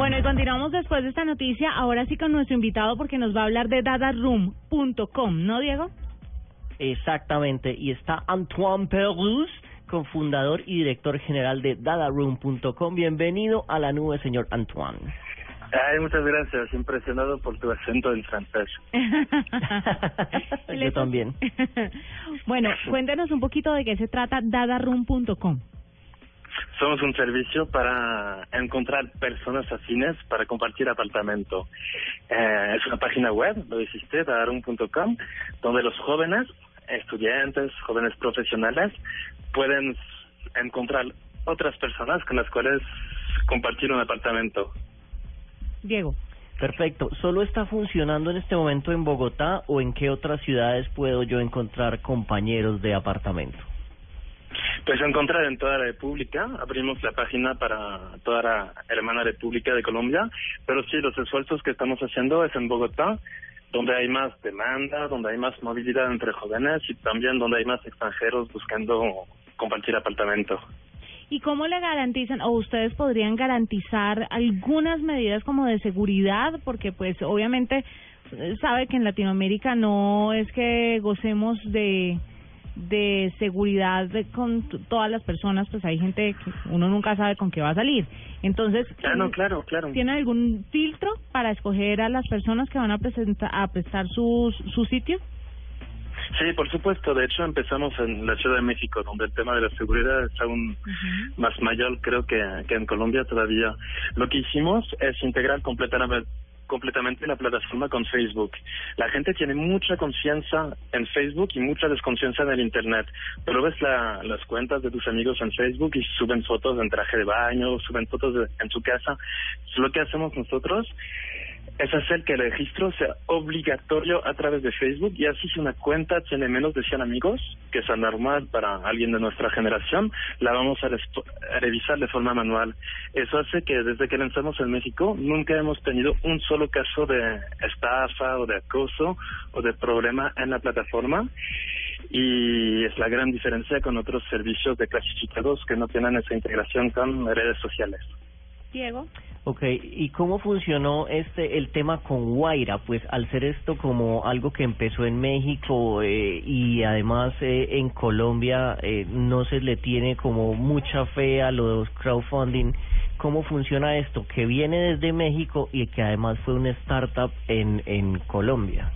Bueno, y continuamos después de esta noticia, ahora sí con nuestro invitado porque nos va a hablar de dadaroom.com, ¿no, Diego? Exactamente, y está Antoine Perrus, cofundador y director general de dadaroom.com. Bienvenido a la nube, señor Antoine. Ay, muchas gracias, impresionado por tu acento en francés. Yo también. bueno, cuéntenos un poquito de qué se trata dadaroom.com. Somos un servicio para encontrar personas afines para compartir apartamento. Eh, es una página web, lo dijiste, dadaroom.com, donde los jóvenes, estudiantes, jóvenes profesionales, pueden encontrar otras personas con las cuales compartir un apartamento. Diego. Perfecto. ¿Solo está funcionando en este momento en Bogotá o en qué otras ciudades puedo yo encontrar compañeros de apartamento? Pues encontrar en toda la República. Abrimos la página para toda la hermana República de Colombia, pero sí, los esfuerzos que estamos haciendo es en Bogotá, donde hay más demanda, donde hay más movilidad entre jóvenes y también donde hay más extranjeros buscando compartir apartamento. ¿Y cómo le garantizan o ustedes podrían garantizar algunas medidas como de seguridad? Porque pues obviamente eh, sabe que en Latinoamérica no es que gocemos de de seguridad de, con todas las personas, pues hay gente que uno nunca sabe con qué va a salir. Entonces, claro, claro, claro. ¿tiene algún filtro para escoger a las personas que van a presentar a prestar su, su sitio? Sí, por supuesto. De hecho, empezamos en la Ciudad de México, donde el tema de la seguridad es aún más mayor, creo que, que en Colombia todavía. Lo que hicimos es integrar completamente completamente la plataforma con Facebook. La gente tiene mucha confianza en Facebook y mucha desconfianza en el Internet. Pero ves la, las cuentas de tus amigos en Facebook y suben fotos en traje de baño, suben fotos en su casa. Lo que hacemos nosotros es hacer que el registro sea obligatorio a través de Facebook y así si una cuenta tiene menos de 100 amigos, que es anormal para alguien de nuestra generación, la vamos a, revisar de forma manual. Eso hace que desde que lanzamos en México nunca hemos tenido un solo caso de estafa o de acoso o de problema en la plataforma y es la gran diferencia con otros servicios de clasificados que no tienen esa integración con redes sociales. Diego. Ok, ¿y cómo funcionó este el tema con Guaira? Pues al ser esto como algo que empezó en México eh, y además eh, en Colombia eh, no se le tiene como mucha fe a los crowdfunding, ¿cómo funciona esto? Que viene desde México y que además fue una startup en, en Colombia.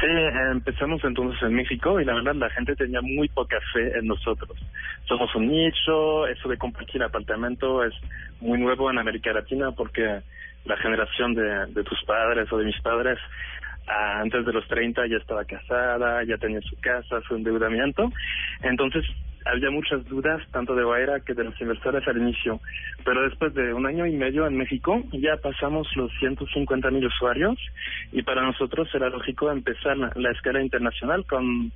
Sí, empezamos entonces en México y la verdad la gente tenía muy poca fe en nosotros. Somos un nicho, eso de compartir apartamento es muy nuevo en América Latina porque la generación de, de tus padres o de mis padres antes de los 30 ya estaba casada, ya tenía su casa, su endeudamiento. Entonces había muchas dudas, tanto de Guaira que de los inversores al inicio. Pero después de un año y medio en México, ya pasamos los 150 mil usuarios y para nosotros era lógico empezar la escala internacional con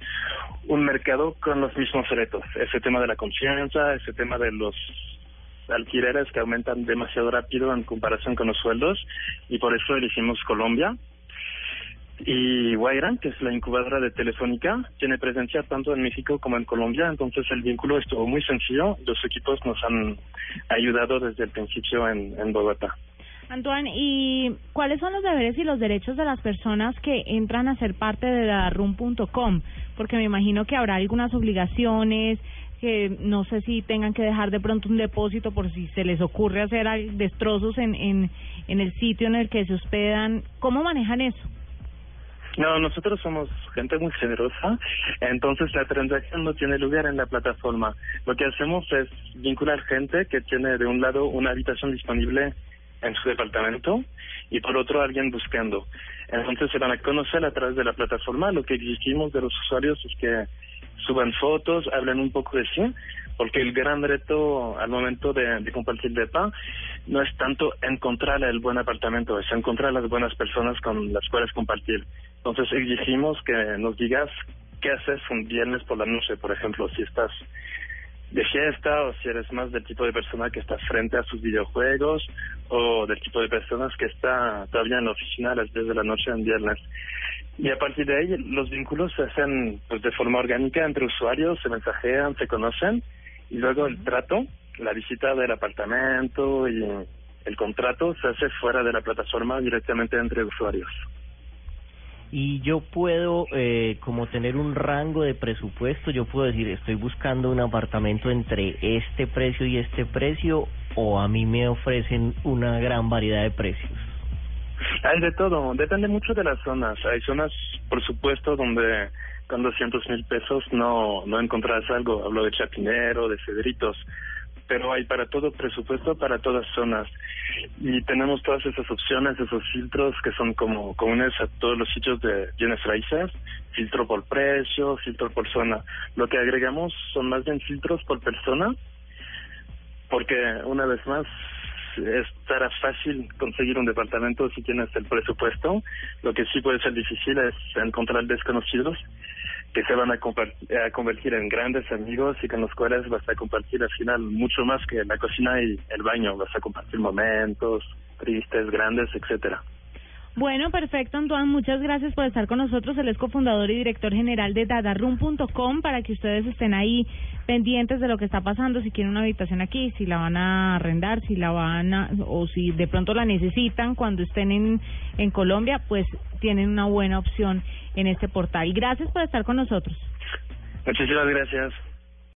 un mercado con los mismos retos. Ese tema de la confianza, ese tema de los alquileres que aumentan demasiado rápido en comparación con los sueldos y por eso elegimos Colombia y Guairán, que es la incubadora de Telefónica, tiene presencia tanto en México como en Colombia, entonces el vínculo estuvo muy sencillo. Los equipos nos han ayudado desde el principio en, Bogotá. Antoine, ¿y cuáles son los deberes y los derechos de las personas que entran a ser parte de la RUM.com? Porque me imagino que habrá algunas obligaciones, que no sé si tengan que dejar de pronto un depósito por si se les ocurre hacer destrozos en, en el sitio en el que se hospedan. ¿Cómo manejan eso? No, nosotros somos gente muy generosa, entonces la transacción no tiene lugar en la plataforma. Lo que hacemos es vincular gente que tiene de un lado una habitación disponible en su departamento y por otro alguien buscando. Entonces se van a conocer a través de la plataforma. Lo que exigimos de los usuarios es que suban fotos, hablen un poco de sí, porque el gran reto al momento de, de compartir DEPA no es tanto encontrar el buen apartamento, es encontrar las buenas personas con las cuales compartir. Entonces exigimos que nos digas qué haces un viernes por la noche, por ejemplo, si estás de fiesta o si eres más del tipo de persona que está frente a sus videojuegos o del tipo de personas que está todavía en la oficina a las 10 de la noche en viernes. Y a partir de ahí los vínculos se hacen pues de forma orgánica entre usuarios, se mensajean, se conocen y luego el trato, la visita del apartamento y el contrato se hace fuera de la plataforma directamente entre usuarios y yo puedo eh, como tener un rango de presupuesto, yo puedo decir, estoy buscando un apartamento entre este precio y este precio o a mí me ofrecen una gran variedad de precios. Hay de todo, depende mucho de las zonas. Hay zonas, por supuesto, donde con 200 mil pesos no, no encontrarás algo. Hablo de Chapinero, de Cedritos pero hay para todo presupuesto, para todas zonas. Y tenemos todas esas opciones, esos filtros que son como comunes a todos los sitios de bienes raíces, filtro por precio, filtro por zona. Lo que agregamos son más bien filtros por persona, porque una vez más estará fácil conseguir un departamento si tienes el presupuesto. Lo que sí puede ser difícil es encontrar desconocidos que se van a, a convertir en grandes amigos y con los cuales vas a compartir al final mucho más que la cocina y el baño. Vas a compartir momentos tristes, grandes, etcétera. Bueno, perfecto, Antoine. Muchas gracias por estar con nosotros. El es cofundador y director general de dadaroom.com para que ustedes estén ahí pendientes de lo que está pasando, si quieren una habitación aquí, si la van a arrendar, si la van a, o si de pronto la necesitan cuando estén en, Colombia, pues tienen una buena opción en este portal. Gracias por estar con nosotros. Muchísimas gracias.